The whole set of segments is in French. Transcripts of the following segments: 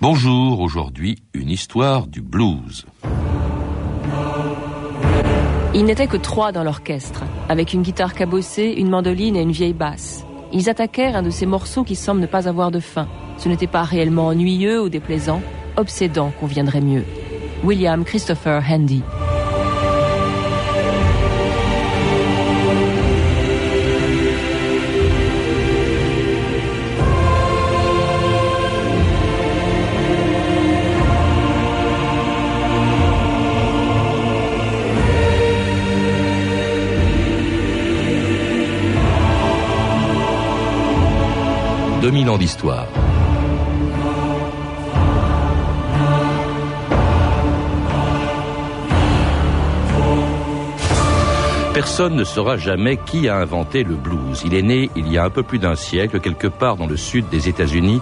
Bonjour, aujourd'hui une histoire du blues. Ils n'étaient que trois dans l'orchestre, avec une guitare cabossée, une mandoline et une vieille basse. Ils attaquèrent un de ces morceaux qui semblent ne pas avoir de fin. Ce n'était pas réellement ennuyeux ou déplaisant, obsédant conviendrait mieux. William Christopher Handy. 2000 ans d'histoire. Personne ne saura jamais qui a inventé le blues. Il est né il y a un peu plus d'un siècle, quelque part dans le sud des États-Unis,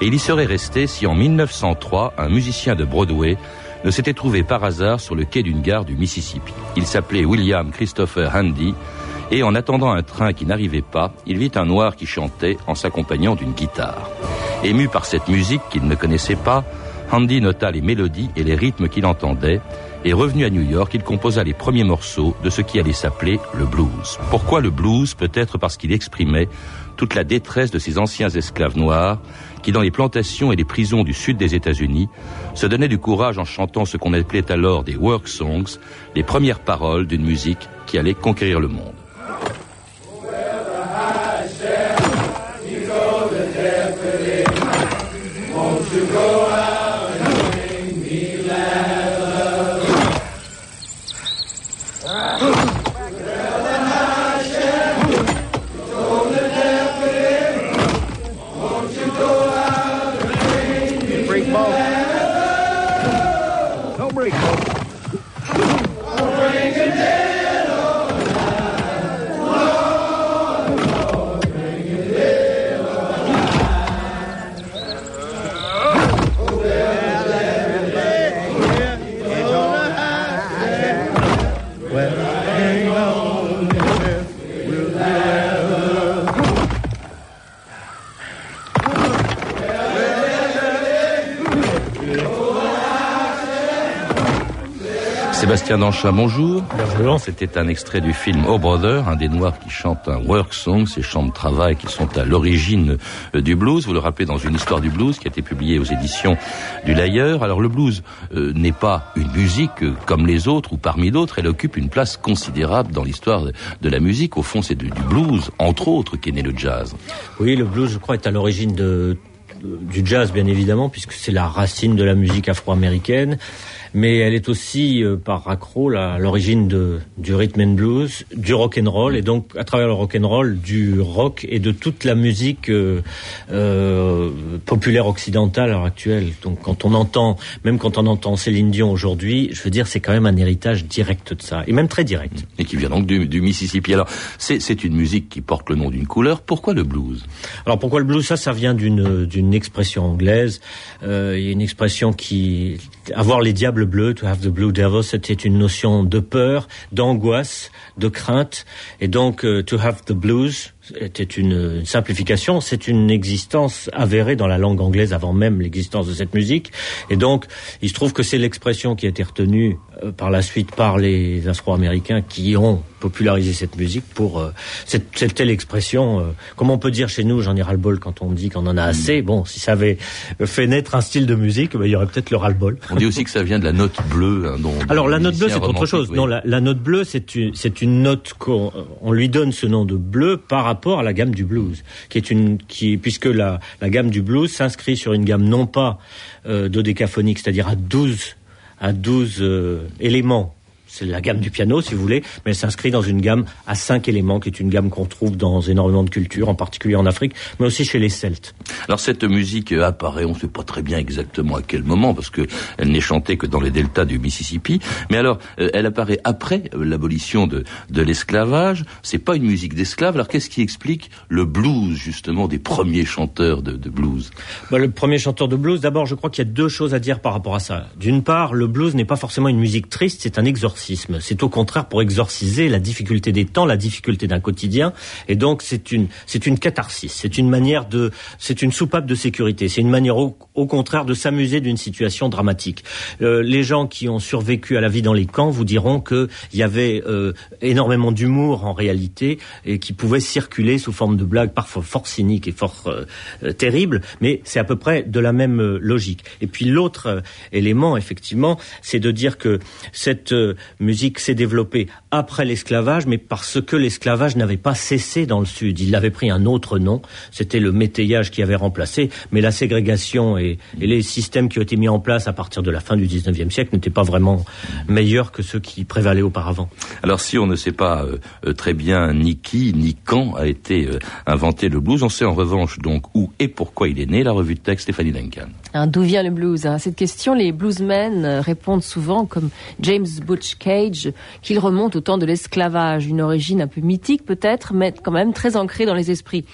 et il y serait resté si en 1903, un musicien de Broadway ne s'était trouvé par hasard sur le quai d'une gare du Mississippi. Il s'appelait William Christopher Handy et en attendant un train qui n'arrivait pas, il vit un noir qui chantait en s'accompagnant d'une guitare. Ému par cette musique qu'il ne connaissait pas, Handy nota les mélodies et les rythmes qu'il entendait, et revenu à New York, il composa les premiers morceaux de ce qui allait s'appeler le blues. Pourquoi le blues? Peut-être parce qu'il exprimait toute la détresse de ces anciens esclaves noirs qui, dans les plantations et les prisons du sud des États-Unis, se donnaient du courage en chantant ce qu'on appelait alors des work songs, les premières paroles d'une musique qui allait conquérir le monde. Sébastien Danchin, bonjour. Bonjour. C'était un extrait du film Oh Brother, un des Noirs qui chante un work song, ces chants de travail qui sont à l'origine euh, du blues. Vous le rappelez dans une histoire du blues qui a été publiée aux éditions du Layer. Alors le blues euh, n'est pas une musique euh, comme les autres ou parmi d'autres. Elle occupe une place considérable dans l'histoire de, la musique. Au fond, c'est du blues, entre autres, qu'est né le jazz. Oui, le blues, je crois, est à l'origine de du jazz bien évidemment puisque c'est la racine de la musique afro-américaine mais elle est aussi euh, par accro l'origine du rhythm and blues, du rock and roll, et donc à travers le rock and roll, du rock et de toute la musique euh, euh, populaire occidentale à l'heure actuelle. Donc quand on entend, même quand on entend Céline Dion aujourd'hui, je veux dire, c'est quand même un héritage direct de ça, et même très direct. Et qui vient donc du, du Mississippi. Alors c'est une musique qui porte le nom d'une couleur. Pourquoi le blues? Alors pourquoi le blues? Ça, ça vient d'une d'une expression anglaise. Il y a une expression qui avoir les diables to have the blue devil, c'était une notion de peur, d'angoisse, de crainte, et donc euh, to have the blues, était une, simplification, c'est une existence avérée dans la langue anglaise avant même l'existence de cette musique. Et donc, il se trouve que c'est l'expression qui a été retenue euh, par la suite par les Afro-Américains qui ont popularisé cette musique pour euh, cette, telle expression. Euh, comme on peut dire chez nous, j'en ai ras-le-bol quand on dit qu'on en a assez. Bon, si ça avait fait naître un style de musique, ben, il y aurait peut-être le ras-le-bol. On dit aussi que ça vient de la note bleue. Hein, Alors la note bleue, c'est autre chose. Non, la, note bleue, c'est une, c'est une note qu'on on lui donne ce nom de bleu par rapport à la gamme du blues, qui est une, qui, puisque la, la gamme du blues s'inscrit sur une gamme non pas euh, dodécaphonique, c'est-à-dire à 12 à 12 euh, éléments c'est la gamme du piano, si vous voulez, mais elle s'inscrit dans une gamme à cinq éléments, qui est une gamme qu'on trouve dans énormément de cultures, en particulier en Afrique, mais aussi chez les Celtes. Alors cette musique apparaît, on ne sait pas très bien exactement à quel moment, parce qu'elle n'est chantée que dans les deltas du Mississippi, mais alors euh, elle apparaît après l'abolition de, de l'esclavage, c'est pas une musique d'esclave, alors qu'est-ce qui explique le blues, justement, des premiers chanteurs de, de blues? Bah, Le premier chanteur de blues, d'abord, je crois qu'il y a deux choses à dire par rapport à ça. D'une part, le blues n'est pas forcément une musique triste, c'est un exorcisme C'est au contraire pour exorciser la difficulté des temps, la difficulté d'un quotidien. Et donc, c'est une, c'est une catharsis. C'est une manière de, c'est une soupape de sécurité. C'est une manière au, contraire de s'amuser d'une situation dramatique. Euh, les gens qui ont survécu à la vie dans les camps vous diront qu'il y avait euh, énormément d'humour en réalité et qui pouvait circuler sous forme de blagues parfois fort cyniques et fort euh, terribles, mais c'est à peu près de la même logique. Et puis l'autre élément, effectivement, c'est de dire que cette musique s'est développée après l'esclavage, mais parce que l'esclavage n'avait pas cessé dans le Sud. Il avait pris un autre nom, c'était le métayage qui avait remplacé, mais la ségrégation et, les systèmes qui ont été mis en place à partir de la fin du 19e siècle n'étaient pas vraiment meilleurs que ceux qui prévalaient auparavant. Alors si on ne sait pas euh, euh, très bien ni qui ni quand a été euh, inventé le blues, on sait en revanche donc où et pourquoi il est né, la revue de texte Stéphanie Duncan. Hein, d'où vient le blues À cette question, les bluesmen répondent souvent, comme James Butch Cage, qu'il remonte au temps de l'esclavage, une origine un peu mythique peut-être, mais quand même très ancrée dans les esprits.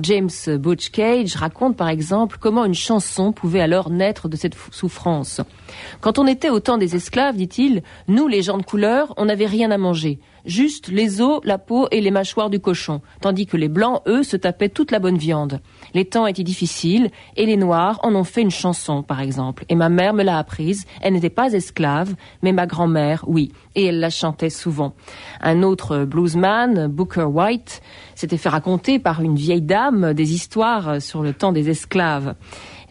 James Butch Cage raconte par exemple comment une chanson pouvait alors naître de cette souffrance. Quand on était au temps des esclaves, dit-il, nous les gens de couleur, on n'avait rien à manger juste les os, la peau et les mâchoires du cochon, tandis que les blancs, eux, se tapaient toute la bonne viande. Les temps étaient difficiles, et les noirs en ont fait une chanson, par exemple, et ma mère me l'a apprise, elle n'était pas esclave, mais ma grand-mère, oui, et elle la chantait souvent. Un autre bluesman, Booker White, s'était fait raconter par une vieille dame des histoires sur le temps des esclaves.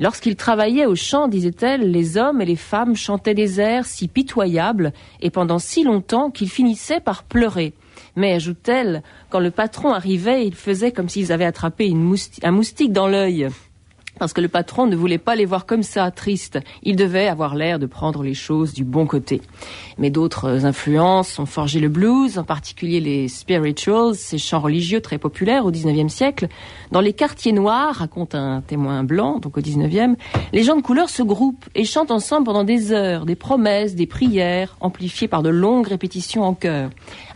Lorsqu'il travaillait au chant, disait-elle, les hommes et les femmes chantaient des airs si pitoyables et pendant si longtemps qu'ils finissaient par pleurer. Mais, ajoute-t-elle, quand le patron arrivait, il faisait comme s'ils avaient attrapé un moustique dans l'œil parce que le patron ne voulait pas les voir comme ça, tristes. Il devait avoir l'air de prendre les choses du bon côté. Mais d'autres influences ont forgé le blues, en particulier les spirituals, ces chants religieux très populaires au XIXe siècle. Dans les quartiers noirs, raconte un témoin blanc, donc au XIXe, les gens de couleur se groupent et chantent ensemble pendant des heures, des promesses, des prières, amplifiées par de longues répétitions en chœur.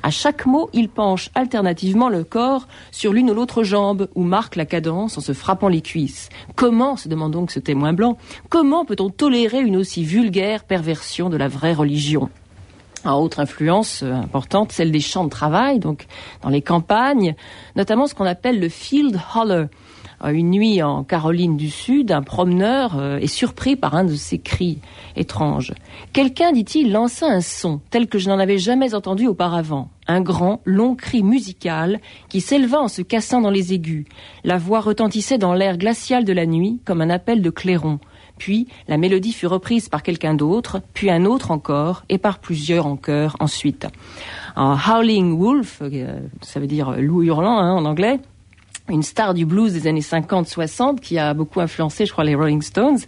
À chaque mot, ils penchent alternativement le corps sur l'une ou l'autre jambe ou marquent la cadence en se frappant les cuisses. Comment, se demande donc ce témoin blanc, comment peut-on tolérer une aussi vulgaire perversion de la vraie religion? En autre influence euh, importante, celle des champs de travail, donc dans les campagnes, notamment ce qu'on appelle le field holler, une nuit en Caroline du Sud, un promeneur euh, est surpris par un de ces cris étranges. Quelqu'un, dit-il, lança un son tel que je n'en avais jamais entendu auparavant. Un grand, long cri musical qui s'éleva en se cassant dans les aigus. La voix retentissait dans l'air glacial de la nuit comme un appel de clairon. Puis la mélodie fut reprise par quelqu'un d'autre, puis un autre encore, et par plusieurs en chœur ensuite. En Howling Wolf, euh, ça veut dire loup hurlant hein, en anglais, une star du blues des années 50-60 qui a beaucoup influencé, je crois, les Rolling Stones.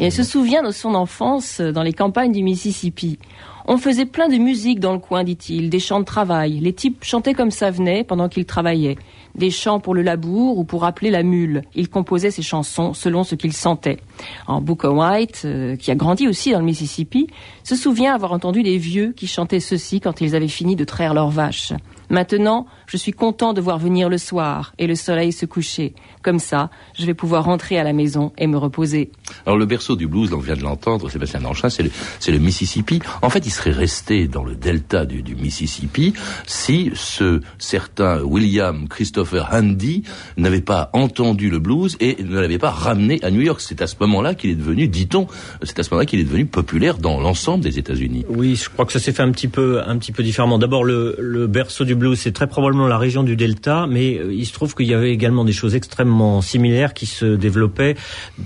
Et elle se souvient de son enfance dans les campagnes du Mississippi. On faisait plein de musique dans le coin, dit-il, des chants de travail. Les types chantaient comme ça venait pendant qu'ils travaillaient. Des chants pour le labour ou pour appeler la mule. Ils composaient ces chansons selon ce qu'ils sentaient. En Booker White, euh, qui a grandi aussi dans le Mississippi, se souvient avoir entendu des vieux qui chantaient ceci quand ils avaient fini de traire leurs vaches. Maintenant, je suis content de voir venir le soir et le soleil se coucher. Comme ça, je vais pouvoir rentrer à la maison et me reposer. Alors le berceau du blues, on vient de l'entendre, Sébastien Blanchin, c'est le, le, Mississippi. En fait, il serait resté dans le delta du, du Mississippi si ce certain William Christopher Handy n'avait pas entendu le blues et ne l'avait pas ramené à New York. C'est à ce moment-là qu'il est devenu, dit-on, c'est à ce moment-là qu'il est devenu populaire dans l'ensemble des États-Unis. Oui, je crois que ça s'est fait un petit peu, un petit peu différemment. D'abord, le, le berceau du c'est très probablement la région du Delta, mais euh, il se trouve qu'il y avait également des choses extrêmement similaires qui se développaient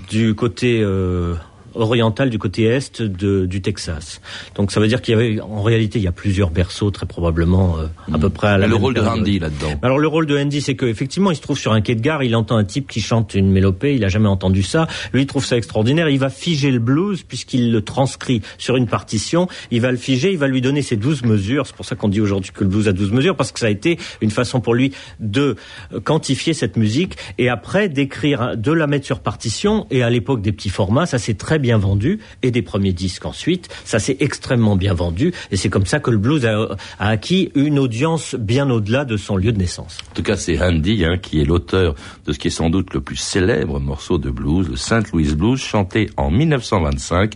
du côté euh, orientale du côté est de, du Texas. Donc ça veut dire qu'il y avait, en réalité, il y a plusieurs berceaux très probablement euh, à peu près à la. le rôle de Andy là-dedans. Alors le rôle de Andy, c'est qu'effectivement, il se trouve sur un quai de gare, il entend un type qui chante une mélopée, il a jamais entendu ça. Lui, il trouve ça extraordinaire. Il va figer le blues puisqu'il le transcrit sur une partition. Il va le figer, il va lui donner ses douze mesures. C'est pour ça qu'on dit aujourd'hui que le blues a douze mesures parce que ça a été une façon pour lui de quantifier cette musique et après d'écrire, de la mettre sur partition. Et à l'époque des petits formats, ça s'est très bien vendu et des premiers disques ensuite. Ça s'est extrêmement bien vendu et c'est comme ça que le blues a, acquis une audience bien au-delà de son lieu de naissance. En tout cas, c'est Andy hein, qui est l'auteur de ce qui est sans doute le plus célèbre morceau de blues, le Saint Louis Blues, chanté en 1925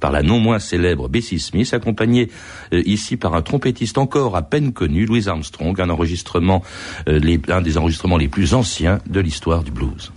par la non moins célèbre Bessie Smith, accompagné euh, ici par un trompettiste encore à peine connu, Louis Armstrong, un enregistrement, euh, un des enregistrements les plus anciens de l'histoire du blues.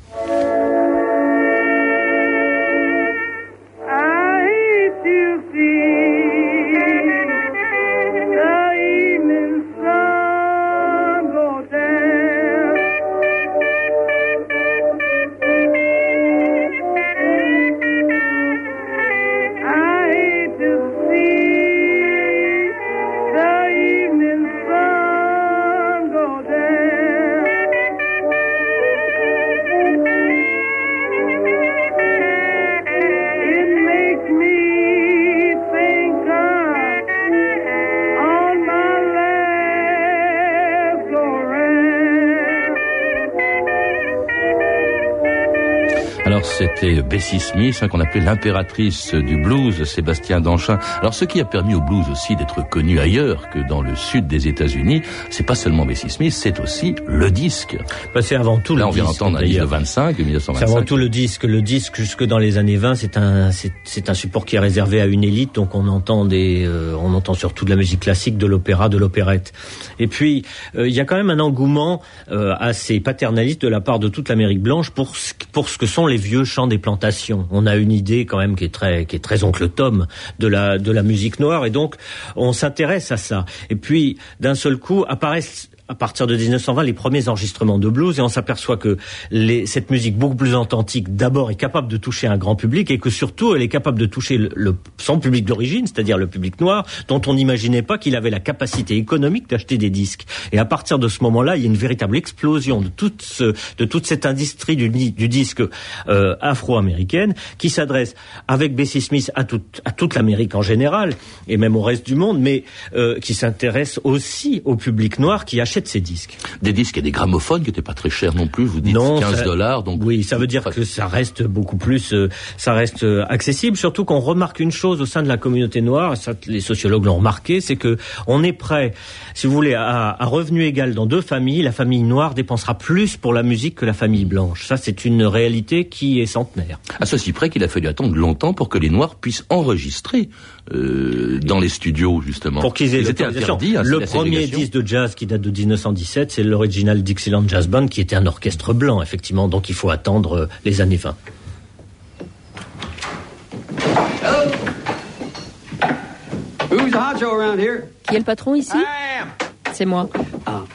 Bessie Smith, hein, qu'on appelait l'impératrice du blues, Sébastien Danchin. Alors, ce qui a permis au blues aussi d'être connu ailleurs que dans le sud des États-Unis, c'est pas seulement Bessie Smith, c'est aussi le disque. Bah, c'est avant tout Là, on vient d'entendre un disque de 25, 1925. C'est avant tout le disque. Le disque, jusque dans les années 20, c'est un, c'est un support qui est réservé à une élite, donc on entend des, euh, on entend surtout de la musique classique, de l'opéra, de l'opérette. Et puis, euh, il y a quand même un engouement euh, assez paternaliste de la part de toute l'Amérique blanche pour ce, pour ce que sont les vieux champ des plantations. On a une idée quand même qui est très, qui est très oncle Tom de la, de la musique noire et donc on s'intéresse à ça. Et puis d'un seul coup apparaissent à partir de 1920 les premiers enregistrements de blues et on s'aperçoit que les, cette musique beaucoup plus authentique d'abord est capable de toucher un grand public et que surtout elle est capable de toucher le, son public d'origine, c'est-à-dire le public noir, dont on n'imaginait pas qu'il avait la capacité économique d'acheter des disques. Et à partir de ce moment-là, il y a une véritable explosion de toute, ce, de toute cette industrie du, du disque euh, afro-américaine qui s'adresse avec Bessie Smith à toute, à toute l'Amérique en général et même au reste du monde, mais euh, qui s'intéresse aussi au public noir qui achète de ces disques Des disques et des gramophones qui n'étaient pas très chers non plus, vous dites 15 dollars. Donc oui, ça veut dire que ça reste beaucoup plus, euh, ça reste euh, accessible. Surtout qu'on remarque une chose au sein de la communauté noire, ça les sociologues l'ont remarqué, c'est que on est prêt, si vous voulez, à, à revenu égal dans deux familles, la famille noire dépensera plus pour la musique que la famille blanche. Ça, c'est une réalité qui est centenaire. À ceci près qu'il a fallu attendre longtemps pour que les noirs puissent enregistrer euh, dans les studios justement. Pour qu'ils aient Ils interdits. Hein, le premier disque de jazz qui date de 1917, c'est l'original Dixieland Jazz Band qui était un orchestre blanc effectivement, donc il faut attendre euh, les années 20. Qui est le patron ici? C'est moi. Uh,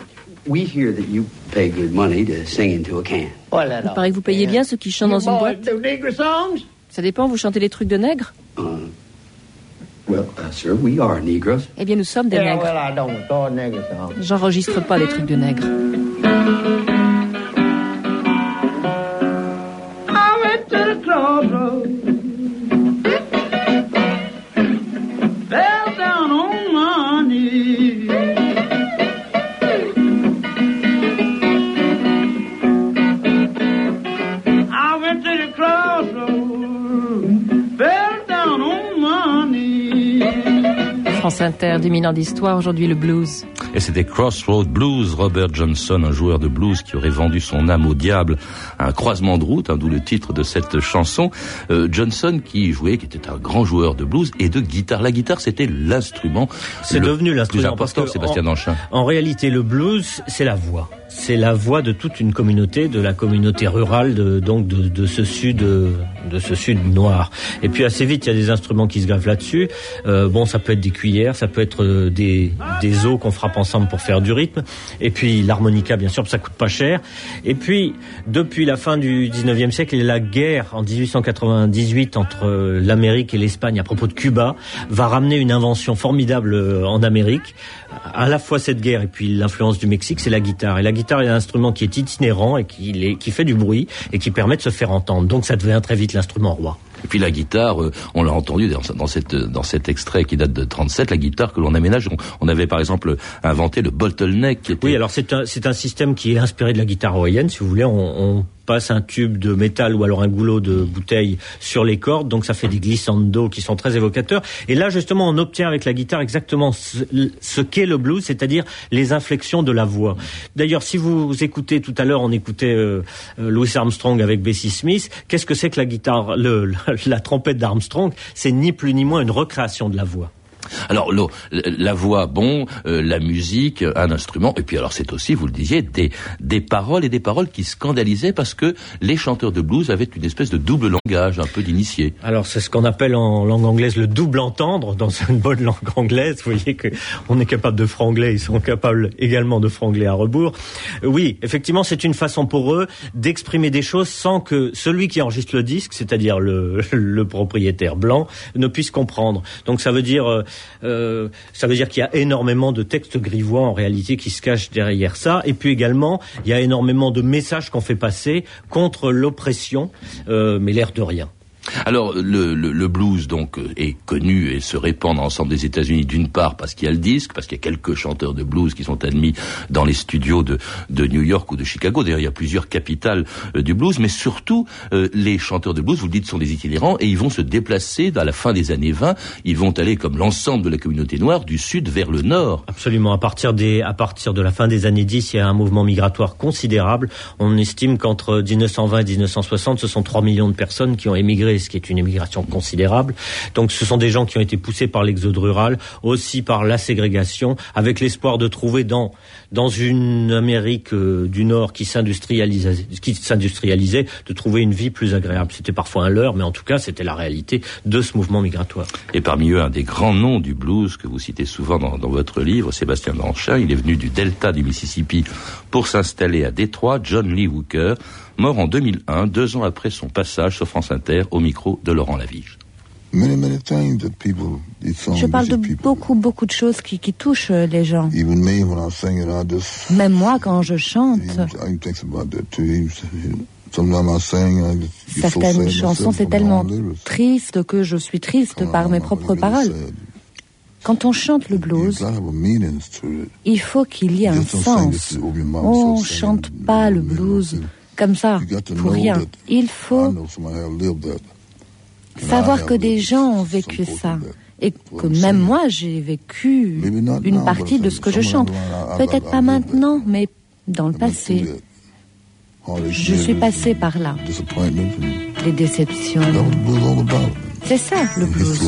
we hear that you pay good money to sing into a can. Il paraît que vous payez bien ceux qui chantent dans une boîte? Ça dépend, vous chantez des trucs de nègres? Well, uh, sir, we are Negroes. Eh bien, nous sommes des nègres. J'enregistre pas les trucs de nègres. France Inter, dominant d'histoire, aujourd'hui le blues. Et c'était Crossroad Blues, Robert Johnson, un joueur de blues qui aurait vendu son âme au diable à un croisement de route, hein, d'où le titre de cette chanson. Euh, Johnson qui jouait, qui était un grand joueur de blues et de guitare. La guitare, c'était l'instrument. C'est devenu l'instrument plus important, Sébastien Danchin. En réalité, le blues, c'est la voix c'est la voix de toute une communauté, de la communauté rurale, de, donc de, de, ce sud, de ce sud noir. Et puis assez vite, il y a des instruments qui se gavent là-dessus. Euh, bon, ça peut être des cuillères, ça peut être euh, des, des os qu'on frappe ensemble pour faire du rythme. Et puis l'harmonica, bien sûr, ça coûte pas cher. Et puis depuis la fin du 19e siècle et la guerre en 1898 entre euh, l'Amérique et l'Espagne à propos de Cuba va ramener une invention formidable en Amérique. À la fois cette guerre et puis l'influence du Mexique, c'est la guitare. Et la guitare est un instrument qui est itinérant et qui, qui fait du bruit et qui permet de se faire entendre. Donc ça devient très vite l'instrument roi. Et puis la guitare, euh, on l'a entendu dans, cette, dans cet extrait qui date de 37, la guitare que l'on aménage, on, avait par exemple inventé le bottleneck. Oui, alors c'est un, c'est un système qui est inspiré de la guitare hawaïenne, si vous voulez. On, on un tube de métal ou alors un goulot de bouteille sur les cordes, donc ça fait des glissandos qui sont très évocateurs. Et là, justement, on obtient avec la guitare exactement ce, qu'est le blues, c'est-à-dire les inflexions de la voix. D'ailleurs, si vous écoutez tout à l'heure, on écoutait euh, euh, Louis Armstrong avec Bessie Smith. Qu'est-ce que c'est que la guitare, la trompette d'Armstrong C'est ni plus ni moins une recréation de la voix. Alors la voix, bon, euh, la musique, un instrument, et puis alors c'est aussi, vous le disiez, des, des paroles et des paroles qui scandalisaient parce que les chanteurs de blues avaient une espèce de double langage, un peu d'initié. Alors c'est ce qu'on appelle en langue anglaise le double entendre dans une bonne langue anglaise. Vous voyez que on est capable de frangler, ils sont capables également de frangler à rebours. Oui, effectivement, c'est une façon pour eux d'exprimer des choses sans que celui qui enregistre le disque, c'est-à-dire le, le propriétaire blanc, ne puisse comprendre. Donc ça veut dire euh, ça veut dire qu'il y a énormément de textes grivois en réalité qui se cachent derrière ça. Et puis également, il y a énormément de messages qu'on fait passer contre l'oppression, euh, mais l'air de rien. Alors le, blues donc est connu et se répand dans l'ensemble des États-Unis d'une part parce qu'il y a le disque, parce qu'il y a quelques chanteurs de blues qui sont admis dans les studios de, de New York ou de Chicago. D'ailleurs, il y a plusieurs capitales euh, du blues, mais surtout euh, les chanteurs de blues, vous le dites, sont des itinérants et ils vont se déplacer à la fin des années 20. Ils vont aller comme l'ensemble de la communauté noire du sud vers le nord. Absolument. À partir des à partir de la fin des années 10, il y a un mouvement migratoire considérable. On estime qu'entre 1920 et 1960, ce sont 3 millions de personnes qui ont émigré ce qui est une immigration considérable. Donc ce sont des gens qui ont été poussés par l'exode rural, aussi par la ségrégation, avec l'espoir de trouver dans dans une Amérique euh, du Nord qui s'industrialisait, qui de trouver une vie plus agréable. C'était parfois un leurre, mais en tout cas, c'était la réalité de ce mouvement migratoire. Et parmi eux, un des grands noms du blues que vous citez souvent dans, votre livre, Sébastien Danchin, il est venu du delta du Mississippi pour s'installer à Détroit, John Lee Hooker, mort en 2001, deux ans après son passage sur France Inter au micro de Laurent Lavige. Je parle de beaucoup, beaucoup de choses qui, qui touchent euh, les gens. Même moi, quand je chante, certaines chansons, c'est tellement triste que je suis triste par mes propres paroles. Quand on chante le blues, il faut qu'il y ait un sens. On ne chante pas le blues comme ça, pour rien. Il faut savoir que des gens ont vécu ça et que même moi j'ai vécu une partie de ce que je chante. Peut-être pas maintenant, mais dans le passé. Je suis passé par là. Les déceptions. C'est ça le blues.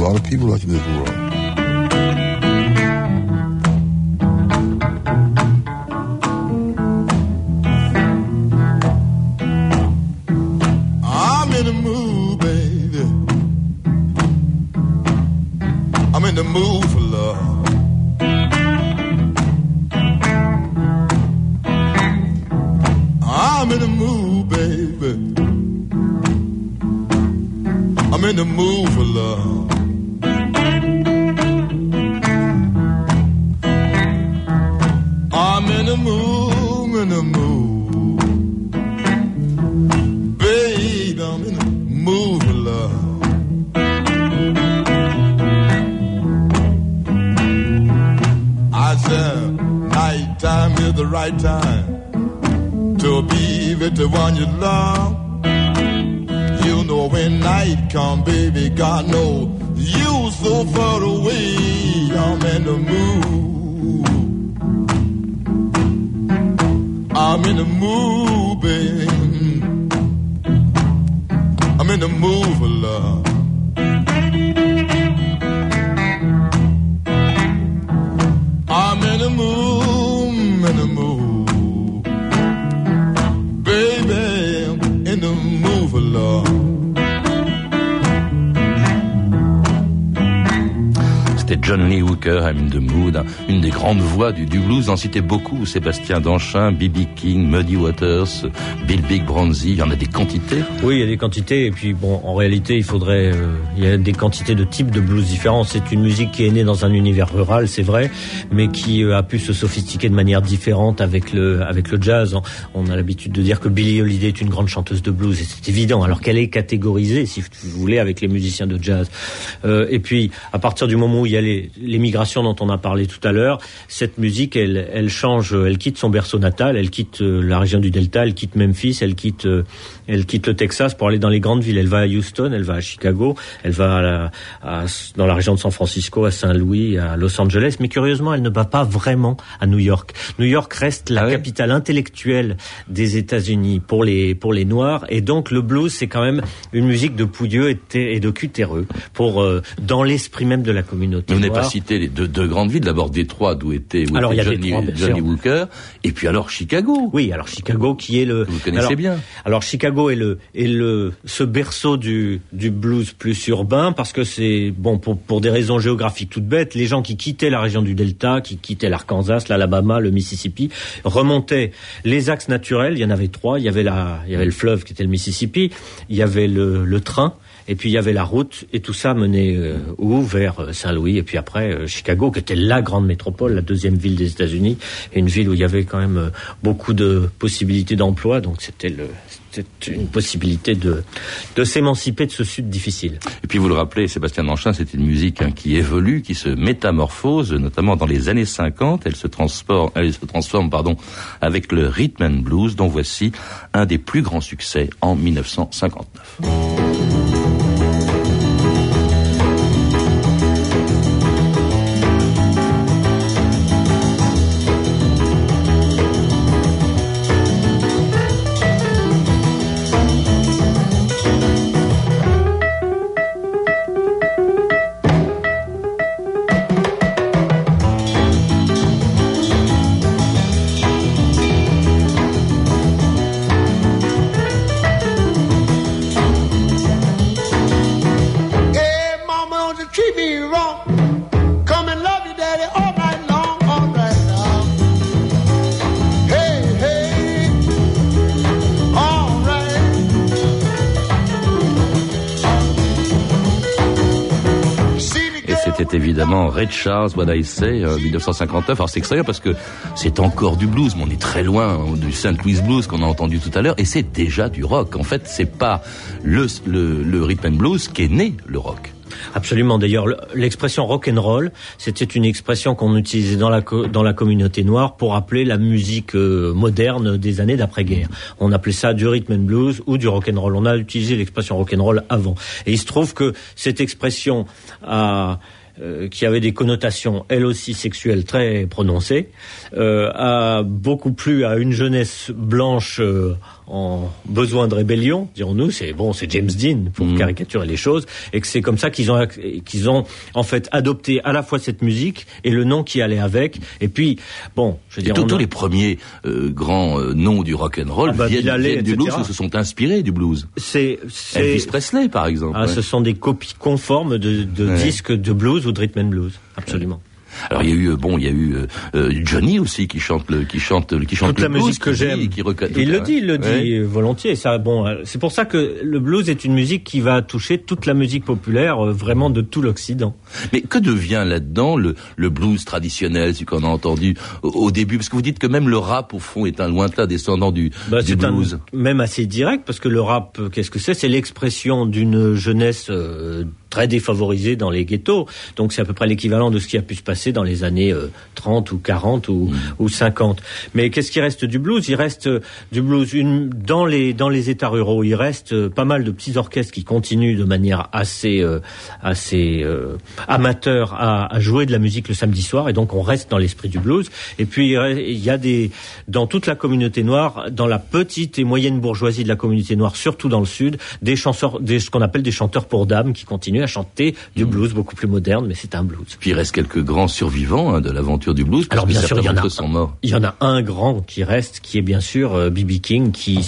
Voix du, blues. En citait beaucoup, Sébastien Danchin, B.B. King, Muddy Waters, Bill Big Bronzy, il y en a des quantités Oui, il y a des quantités, et puis bon, en réalité, il faudrait... Euh, il y a des quantités de types de blues différents. C'est une musique qui est née dans un univers rural, c'est vrai, mais qui euh, a pu se sophistiquer de manière différente avec le, avec le jazz. On a l'habitude de dire que Billie Holiday est une grande chanteuse de blues, et c'est évident, alors qu'elle est catégorisée, si vous voulez, avec les musiciens de jazz. Euh, et puis, à partir du moment où il y a les, les migrations dont on a parlé tout à l'heure, cette musique, elle, elle change, elle quitte son berceau natal, elle quitte euh, la région du Delta, elle quitte Memphis, elle quitte, euh, elle quitte le Texas pour aller dans les grandes villes. Elle va à Houston, elle va à Chicago, elle va à dans la région de San Francisco, à Saint-Louis, à Los Angeles. Mais curieusement, elle ne va pas vraiment à New York. New York reste la ah capitale intellectuelle des États-Unis pour les pour les Noirs, et donc le blues, c'est quand même une musique de pouilleux et, et de cutéreux pour euh, dans l'esprit même de la communauté. Vous n'avez pas cité les deux, deux, grandes villes, d'abord Détroit, d'où était, alors, était Johnny, Johnny Walker, et puis alors Chicago. Oui, alors Chicago qui est le. Vous connaissez bien. Alors Chicago est le est le ce berceau du du blues plus urbain parce que c'est bon pour pour des raisons géographiques toutes bêtes. Les gens qui quittaient la région du Delta, qui quittaient l'Arkansas, l'Alabama, le Mississippi, remontaient les axes naturels. Il y en avait trois. Il y avait la il y avait le fleuve qui était le Mississippi. Il y avait le le train et puis il y avait la route, et tout ça menait euh, où? Vers euh, Saint-Louis, et puis après euh, Chicago, qui était la grande métropole, la deuxième ville des États-Unis, et une ville où il y avait quand même beaucoup de possibilités d'emploi, donc c'était le une possibilité de, de s'émanciper de ce sud difficile. Et puis vous le rappelez, Sébastien Manchin, c'est une musique hein, qui évolue, qui se métamorphose, notamment dans les années 50. Elle se transforme, elle se transforme pardon, avec le rhythm and blues, dont voici un des plus grands succès en 1959. Red Charles, What I Say, 1959. Euh, Alors c'est extraordinaire parce que c'est encore du blues, mais on est très loin hein, du St. Louis Blues qu'on a entendu tout à l'heure, et c'est déjà du rock. En fait, c'est pas le, le, rhythm and blues qui est né le rock. Absolument. D'ailleurs, l'expression rock and roll, c'était une expression qu'on utilisait dans la dans la communauté noire pour appeler la musique euh, moderne des années d'après-guerre. On appelait ça du rhythm and blues ou du rock and roll. On a utilisé l'expression rock and roll avant. Et il se trouve que cette expression a qui avait des connotations, elle aussi sexuelles très prononcées, euh, a beaucoup plu à une jeunesse blanche euh, en besoin de rébellion, dirons-nous. C'est bon, c'est James Dean pour mm. caricaturer les choses, et que c'est comme ça qu'ils ont qu'ils ont en fait adopté à la fois cette musique et le nom qui allait avec. Et puis bon, je veux dire, tous les premiers euh, grands euh, noms du rock and roll ah bah, viennent, du blues, ou se sont inspirés du blues. C'est Elvis Presley par exemple. Ah, ce sont des copies conformes de, de disques de blues ou de rhythm and blues, absolument. Alors il y a eu bon, il y a eu euh, euh, Johnny aussi qui chante le qui chante qui chante toute la musique que j'aime. Il le dit, il le dit volontiers. Ça bon, euh, c'est pour ça que le blues est une musique qui va toucher toute la musique populaire vraiment de tout l'Occident. Mais que devient là-dedans le le blues traditionnel, ce qu'on a entendu au, début? Parce que vous dites que même le rap au fond est un lointain descendant du, bah, du blues. même assez direct parce que le rap qu'est-ce que c'est? C'est l'expression d'une jeunesse très défavorisée dans les ghettos. Donc c'est à peu près l'équivalent de ce qui a pu se passer dans les années 30 euh, ou 40 ou, mmh. ou 50. Mais qu'est-ce qui reste du blues? Il reste euh, du blues une, dans les dans les États ruraux. Il reste euh, pas mal de petits orchestres qui continuent de manière assez assez amateur à, à, jouer de la musique le samedi soir et donc on reste dans l'esprit du blues. Et puis il y a des dans toute la communauté noire, dans la petite et moyenne bourgeoisie de la communauté noire, surtout dans le sud, des chanteurs, des, ce qu'on appelle des chanteurs pour dames qui continuent à chanter du mmh. blues beaucoup plus moderne, mais c'est un blues. Puis il reste quelques grands survivants hein, de l'aventure du blues. Alors bien sûr, il y en a, sont morts. Il y en a un grand qui reste, qui est bien sûr B.B. Euh, King, qui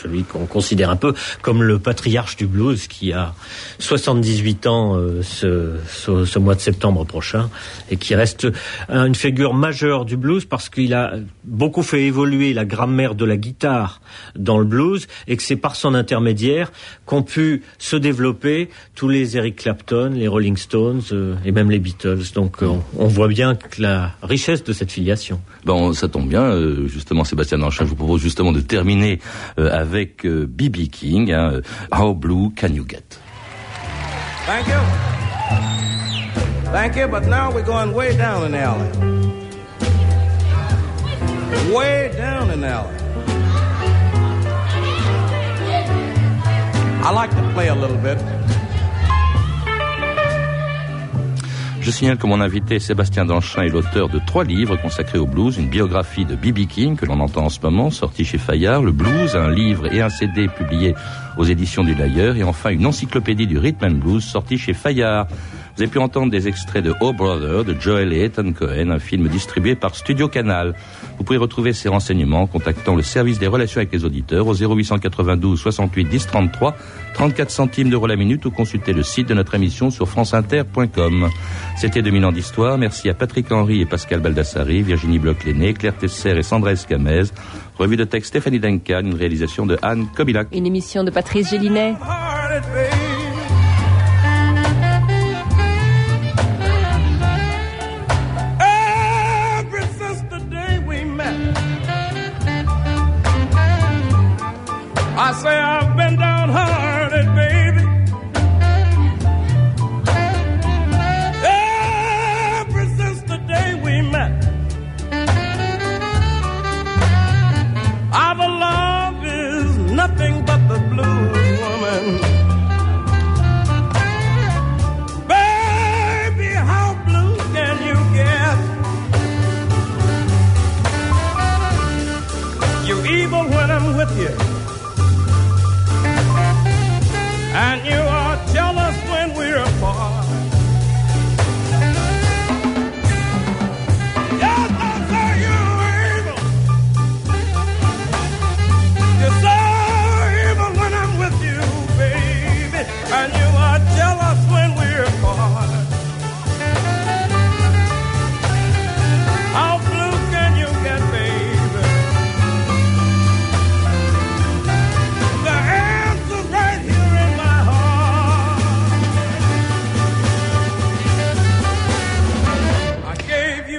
celui qu'on considère un peu comme le patriarche du blues, qui a 78 ans euh, ce, mois de septembre prochain, et qui reste une figure majeure du blues parce qu'il a beaucoup fait évoluer la grammaire de la guitare dans le blues, et que c'est par son intermédiaire qu'ont pu se développer tous les Eric Clapton, les Rolling Stones euh, et même les Beatles. Donc on, on, voit bien la richesse de cette filiation. Bon, ça tombe bien, euh, justement, Sébastien Danchin, je vous propose justement de terminer avec avec B.B. Euh, King, hein, euh, How Blue Can You Get? Thank you. Thank you, but now we're going way down an alley. Way down an alley. I like to play a little bit. Je signale que mon invité Sébastien Danchin est l'auteur de trois livres consacrés au blues, une biographie de B.B. King que l'on entend en ce moment, sorti chez Fayard, le blues, un livre et un CD publié aux éditions du Layer, et enfin une encyclopédie du rhythm and blues sorti chez Fayard. Vous avez pu entendre des extraits de Oh Brother de Joel et Ethan Cohen, un film distribué par Studio Canal. Vous pouvez retrouver ces renseignements en contactant le service des relations avec les auditeurs au 0892 68 10 33, 34 centimes d'euros la minute ou consulter le site de notre émission sur franceinter.com. C'était 2000 ans d'histoire. Merci à Patrick Henry et Pascal Baldassari, Virginie Bloch-Léné, Claire Tesser et Sandra Escamez. Revue de texte Stéphanie Duncan, une réalisation de Anne Kobilac. Une émission de Patrice Gélinet.